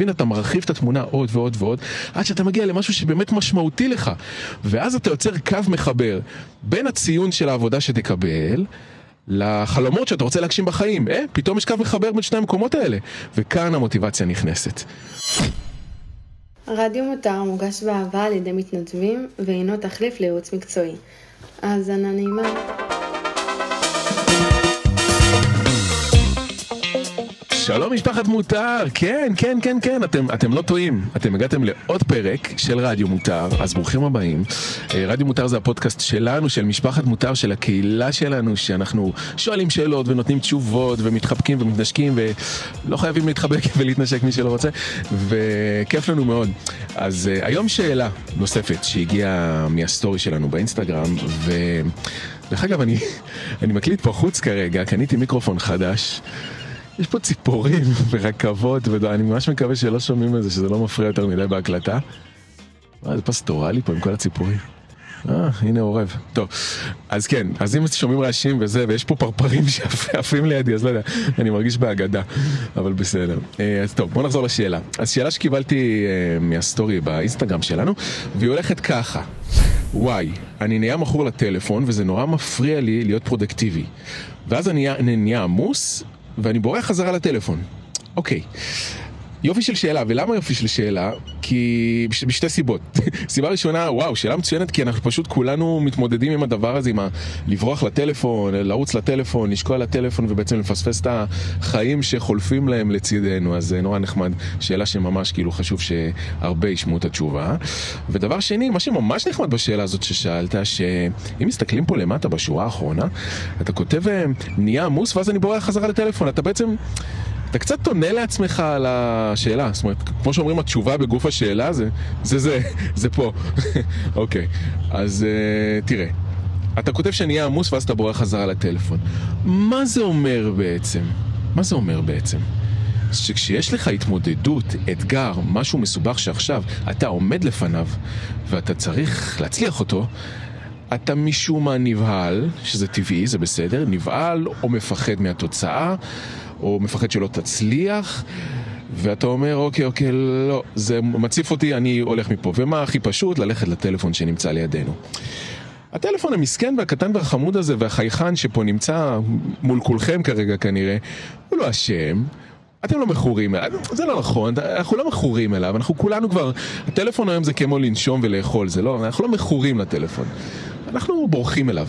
מבין, אתה מרחיב את התמונה עוד ועוד ועוד, עד שאתה מגיע למשהו שבאמת משמעותי לך. ואז אתה יוצר קו מחבר בין הציון של העבודה שתקבל, לחלומות שאתה רוצה להגשים בחיים. אה, פתאום יש קו מחבר בין שני המקומות האלה. וכאן המוטיבציה נכנסת. רדיו מותר מוגש באהבה על ידי מתנדבים והינו תחליף לייעוץ מקצועי. האזנה נעימה. שלום משפחת מותר, כן, כן, כן, כן, אתם, אתם לא טועים. אתם הגעתם לעוד פרק של רדיו מותר, אז ברוכים הבאים. אה, רדיו מותר זה הפודקאסט שלנו, של משפחת מותר, של הקהילה שלנו, שאנחנו שואלים שאלות ונותנים תשובות ומתחבקים ומתנשקים ולא חייבים להתחבק ולהתנשק מי שלא רוצה, וכיף לנו מאוד. אז uh, היום שאלה נוספת שהגיעה מהסטורי שלנו באינסטגרם, ו... דרך אגב, אני, אני מקליט פה חוץ כרגע, קניתי מיקרופון חדש. יש פה ציפורים ורכבות, ואני ממש מקווה שלא שומעים את זה, שזה לא מפריע יותר מדי בהקלטה. מה, זה פסטורלי פה עם כל הציפורים. אה, הנה עורב. טוב, אז כן, אז אם שומעים רעשים וזה, ויש פה פרפרים שעפים לידי, אז לא יודע, אני מרגיש באגדה, אבל בסדר. אה, אז טוב, בוא נחזור לשאלה. אז שאלה שקיבלתי אה, מהסטורי באינסטגרם שלנו, והיא הולכת ככה. וואי, אני נהיה מכור לטלפון וזה נורא מפריע לי להיות פרודקטיבי. ואז אני נהיה עמוס ואני בורח חזרה לטלפון. אוקיי. יופי של שאלה, ולמה יופי של שאלה? כי בש, בשתי סיבות. סיבה ראשונה, וואו, שאלה מצוינת, כי אנחנו פשוט כולנו מתמודדים עם הדבר הזה, עם ה... לברוח לטלפון, לרוץ לטלפון, לשקוע לטלפון ובעצם לפספס את החיים שחולפים להם לצידנו, אז זה נורא נחמד. שאלה שממש כאילו חשוב שהרבה ישמעו את התשובה. ודבר שני, מה שממש נחמד בשאלה הזאת ששאלת, שאם מסתכלים פה למטה בשורה האחרונה, אתה כותב אה, נהיה עמוס ואז אני בורח חזרה לטלפון, אתה בעצם... אתה קצת עונה לעצמך על השאלה, זאת אומרת, כמו שאומרים התשובה בגוף השאלה זה זה זה, זה פה. אוקיי, אז uh, תראה, אתה כותב שאני אהיה עמוס ואז אתה בורח חזרה לטלפון. מה זה אומר בעצם? מה זה אומר בעצם? שכשיש לך התמודדות, אתגר, משהו מסובך שעכשיו אתה עומד לפניו ואתה צריך להצליח אותו, אתה משום מה נבהל, שזה טבעי, זה בסדר, נבהל או מפחד מהתוצאה, או מפחד שלא תצליח, ואתה אומר, אוקיי, אוקיי, לא, זה מציף אותי, אני הולך מפה. ומה הכי פשוט? ללכת לטלפון שנמצא לידינו. הטלפון המסכן והקטן והחמוד הזה והחייכן שפה נמצא מול כולכם כרגע כנראה, הוא לא אשם. אתם לא מכורים אליו, זה לא נכון, אנחנו לא מכורים אליו, אנחנו כולנו כבר, הטלפון היום זה כמו לנשום ולאכול, זה לא, אנחנו לא מכורים לטלפון. אנחנו בורחים אליו.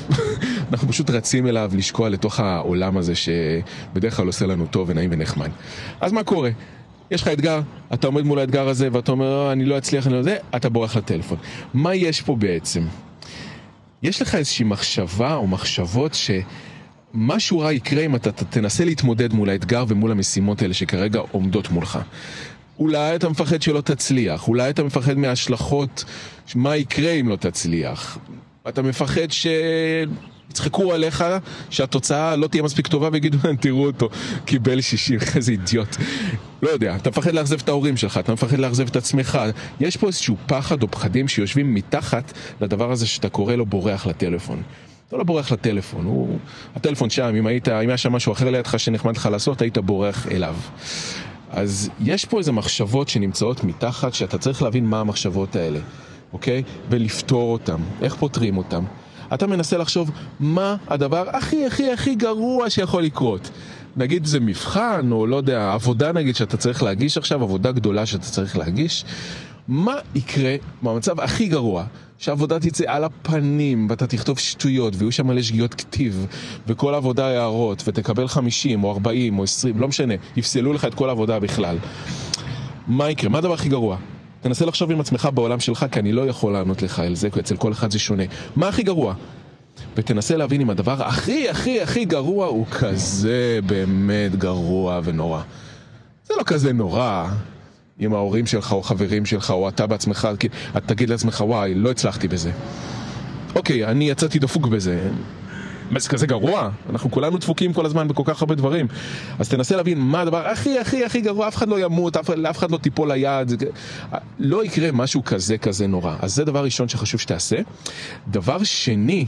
אנחנו פשוט רצים אליו לשקוע לתוך העולם הזה שבדרך כלל עושה לנו טוב ונעים ונחמד. אז מה קורה? יש לך אתגר, אתה עומד מול האתגר הזה ואתה אומר, אה, אני לא אצליח, אני לא זה, אתה בורח לטלפון. מה יש פה בעצם? יש לך איזושהי מחשבה או מחשבות שמשהו רע יקרה אם אתה תנסה להתמודד מול האתגר ומול המשימות האלה שכרגע עומדות מולך. אולי אתה מפחד שלא תצליח, אולי אתה מפחד מההשלכות, מה יקרה אם לא תצליח. אתה מפחד שיצחקו עליך, שהתוצאה לא תהיה מספיק טובה ויגידו, תראו אותו, קיבל 60, איזה אידיוט. לא יודע, אתה מפחד לאכזב את ההורים שלך, אתה מפחד לאכזב את עצמך. יש פה איזשהו פחד או פחדים שיושבים מתחת לדבר הזה שאתה קורא לו בורח לטלפון. אתה לא בורח לטלפון, הוא... הטלפון שם, אם, היית, אם היה שם משהו אחר לידך שנחמד לך לעשות, היית בורח אליו. אז יש פה איזה מחשבות שנמצאות מתחת, שאתה צריך להבין מה המחשבות האלה. אוקיי? ולפתור אותם. איך פותרים אותם? אתה מנסה לחשוב מה הדבר הכי הכי הכי גרוע שיכול לקרות. נגיד זה מבחן, או לא יודע, עבודה נגיד שאתה צריך להגיש עכשיו, עבודה גדולה שאתה צריך להגיש. מה יקרה במצב הכי גרוע? שהעבודה תצא על הפנים, ואתה תכתוב שטויות, ויהיו שם מלא שגיאות כתיב, וכל העבודה הערות, ותקבל 50 או 40 או 20, לא משנה, יפסלו לך את כל העבודה בכלל. מה יקרה? מה הדבר הכי גרוע? תנסה לחשוב עם עצמך בעולם שלך, כי אני לא יכול לענות לך על זה, כי אצל כל אחד זה שונה. מה הכי גרוע? ותנסה להבין אם הדבר הכי הכי הכי גרוע הוא כזה באמת גרוע ונורא. זה לא כזה נורא. אם ההורים שלך או חברים שלך או אתה בעצמך, אתה תגיד לעצמך וואי, לא הצלחתי בזה. אוקיי, אני יצאתי דפוק בזה. מה זה כזה גרוע? אנחנו כולנו דפוקים כל הזמן בכל כך הרבה דברים. אז תנסה להבין מה הדבר הכי הכי הכי גרוע, אף אחד לא ימות, אף, לאף אחד לא תיפול ליד, לא יקרה משהו כזה כזה נורא. אז זה דבר ראשון שחשוב שתעשה. דבר שני,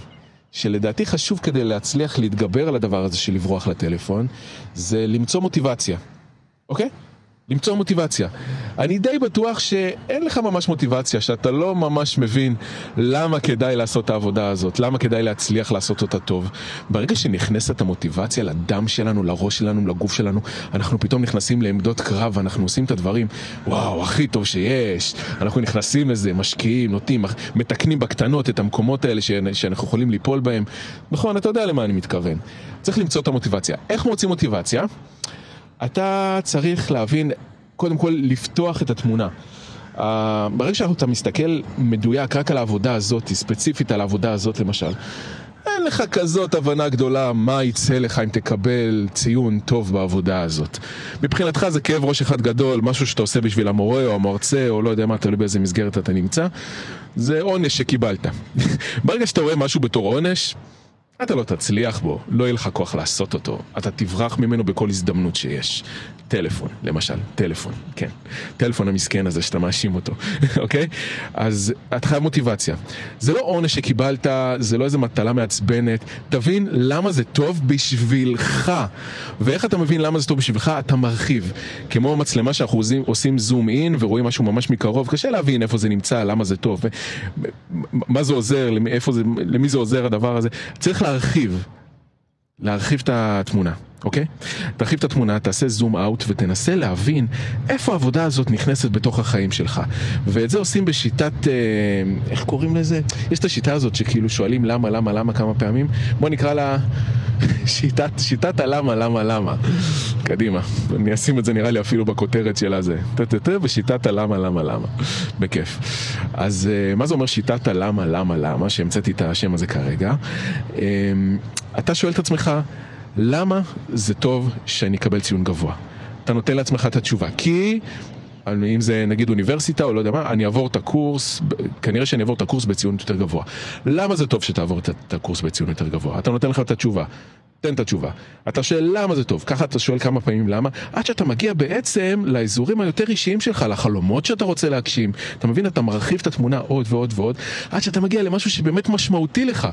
שלדעתי חשוב כדי להצליח להתגבר על הדבר הזה של לברוח לטלפון, זה למצוא מוטיבציה, אוקיי? למצוא מוטיבציה. אני די בטוח שאין לך ממש מוטיבציה, שאתה לא ממש מבין למה כדאי לעשות את העבודה הזאת, למה כדאי להצליח לעשות אותה טוב. ברגע שנכנסת המוטיבציה לדם שלנו, לראש שלנו, לגוף שלנו, אנחנו פתאום נכנסים לעמדות קרב, אנחנו עושים את הדברים, וואו, הכי טוב שיש. אנחנו נכנסים לזה, משקיעים, נוטים, מתקנים בקטנות את המקומות האלה שאנחנו יכולים ליפול בהם. נכון, אתה יודע למה אני מתכוון. צריך למצוא את המוטיבציה. איך מוצאים מוטיבציה? אתה צריך להבין, קודם כל, לפתוח את התמונה. Uh, ברגע שאתה מסתכל מדויק רק על העבודה הזאת, ספציפית על העבודה הזאת למשל, אין לך כזאת הבנה גדולה מה יצא לך אם תקבל ציון טוב בעבודה הזאת. מבחינתך זה כאב ראש אחד גדול, משהו שאתה עושה בשביל המורה או המרצה או לא יודע מה, תלוי באיזה מסגרת אתה נמצא, זה עונש שקיבלת. ברגע שאתה רואה משהו בתור עונש, אתה לא תצליח בו, לא יהיה לך כוח לעשות אותו, אתה תברח ממנו בכל הזדמנות שיש. טלפון, למשל, טלפון, כן. טלפון המסכן הזה שאתה מאשים אותו, אוקיי? אז אתה חייב מוטיבציה. זה לא עונש שקיבלת, זה לא איזה מטלה מעצבנת. תבין למה זה טוב בשבילך. ואיך אתה מבין למה זה טוב בשבילך? אתה מרחיב. כמו מצלמה שאנחנו עושים, עושים זום אין ורואים משהו ממש מקרוב, קשה להבין איפה זה נמצא, למה זה טוב, מה זה עוזר, למי, זה, למי זה עוזר הדבר הזה. צריך להרחיב. להרחיב את התמונה. אוקיי? תרחיב את התמונה, תעשה זום אאוט ותנסה להבין איפה העבודה הזאת נכנסת בתוך החיים שלך. ואת זה עושים בשיטת, אה, איך קוראים לזה? יש את השיטה הזאת שכאילו שואלים למה, למה, למה כמה פעמים. בוא נקרא לה שיטת, שיטת הלמה, למה, למה. קדימה. אני אשים את זה נראה לי אפילו בכותרת של הזה. טטטט בשיטת הלמה, למה, למה. בכיף. אז אה, מה זה אומר שיטת הלמה, למה, למה, שהמצאתי את השם הזה כרגע? אה, אתה שואל את עצמך, למה זה טוב שאני אקבל ציון גבוה? אתה נותן לעצמך את התשובה. כי אם זה נגיד אוניברסיטה או לא יודע מה, אני אעבור את הקורס, כנראה שאני אעבור את הקורס בציון יותר גבוה. למה זה טוב שתעבור את הקורס בציון יותר גבוה? אתה נותן לך את התשובה. תן את התשובה. אתה שואל למה זה טוב, ככה אתה שואל כמה פעמים למה, עד שאתה מגיע בעצם לאזורים היותר אישיים שלך, לחלומות שאתה רוצה להגשים. אתה מבין, אתה מרחיב את התמונה עוד ועוד ועוד, עד שאתה מגיע למשהו שבאמת משמעותי לך.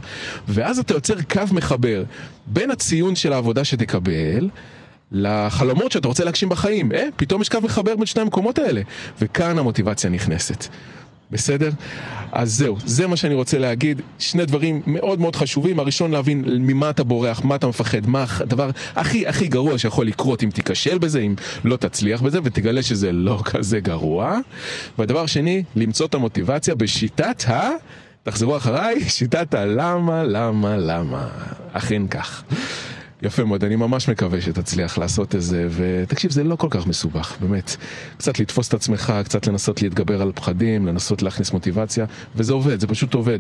ואז אתה יוצר קו מחבר בין הציון של העבודה שתקבל, לחלומות שאתה רוצה להגשים בחיים. אה, פתאום יש קו מחבר בין שני המקומות האלה. וכאן המוטיבציה נכנסת. בסדר? אז זהו, זה מה שאני רוצה להגיד. שני דברים מאוד מאוד חשובים. הראשון, להבין ממה אתה בורח, מה אתה מפחד, מה הדבר הכי הכי גרוע שיכול לקרות אם תיכשל בזה, אם לא תצליח בזה, ותגלה שזה לא כזה גרוע. והדבר השני, למצוא את המוטיבציה בשיטת ה... תחזרו אחריי, שיטת הלמה, למה, למה. אכן כך. יפה מאוד, אני ממש מקווה שתצליח לעשות את זה, ותקשיב, זה לא כל כך מסובך, באמת. קצת לתפוס את עצמך, קצת לנסות להתגבר על פחדים, לנסות להכניס מוטיבציה, וזה עובד, זה פשוט עובד.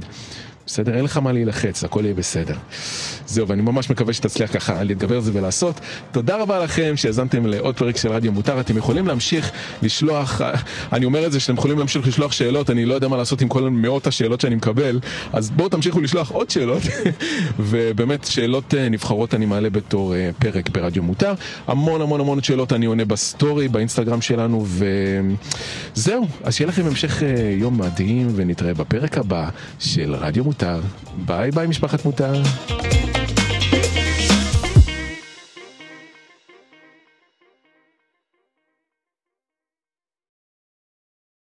בסדר? אין לך מה להילחץ, הכל יהיה בסדר. זהו, ואני ממש מקווה שתצליח ככה להתגבר על זה ולעשות. תודה רבה לכם שהאזנתם לעוד פרק של רדיו מותר. אתם יכולים להמשיך לשלוח, אני אומר את זה שאתם יכולים להמשיך לשלוח שאלות, אני לא יודע מה לעשות עם כל מאות השאלות שאני מקבל, אז בואו תמשיכו לשלוח עוד שאלות, ובאמת שאלות אה, נבחרות אני מעלה בתור אה, פרק ברדיו מותר. המון המון המון שאלות אני עונה בסטורי, באינסטגרם שלנו, וזהו, אז שיהיה לכם המשך אה, יום מדהים, ונתראה בפרק הבא של רדיו מותר. מותר. ביי ביי משפחת מותר.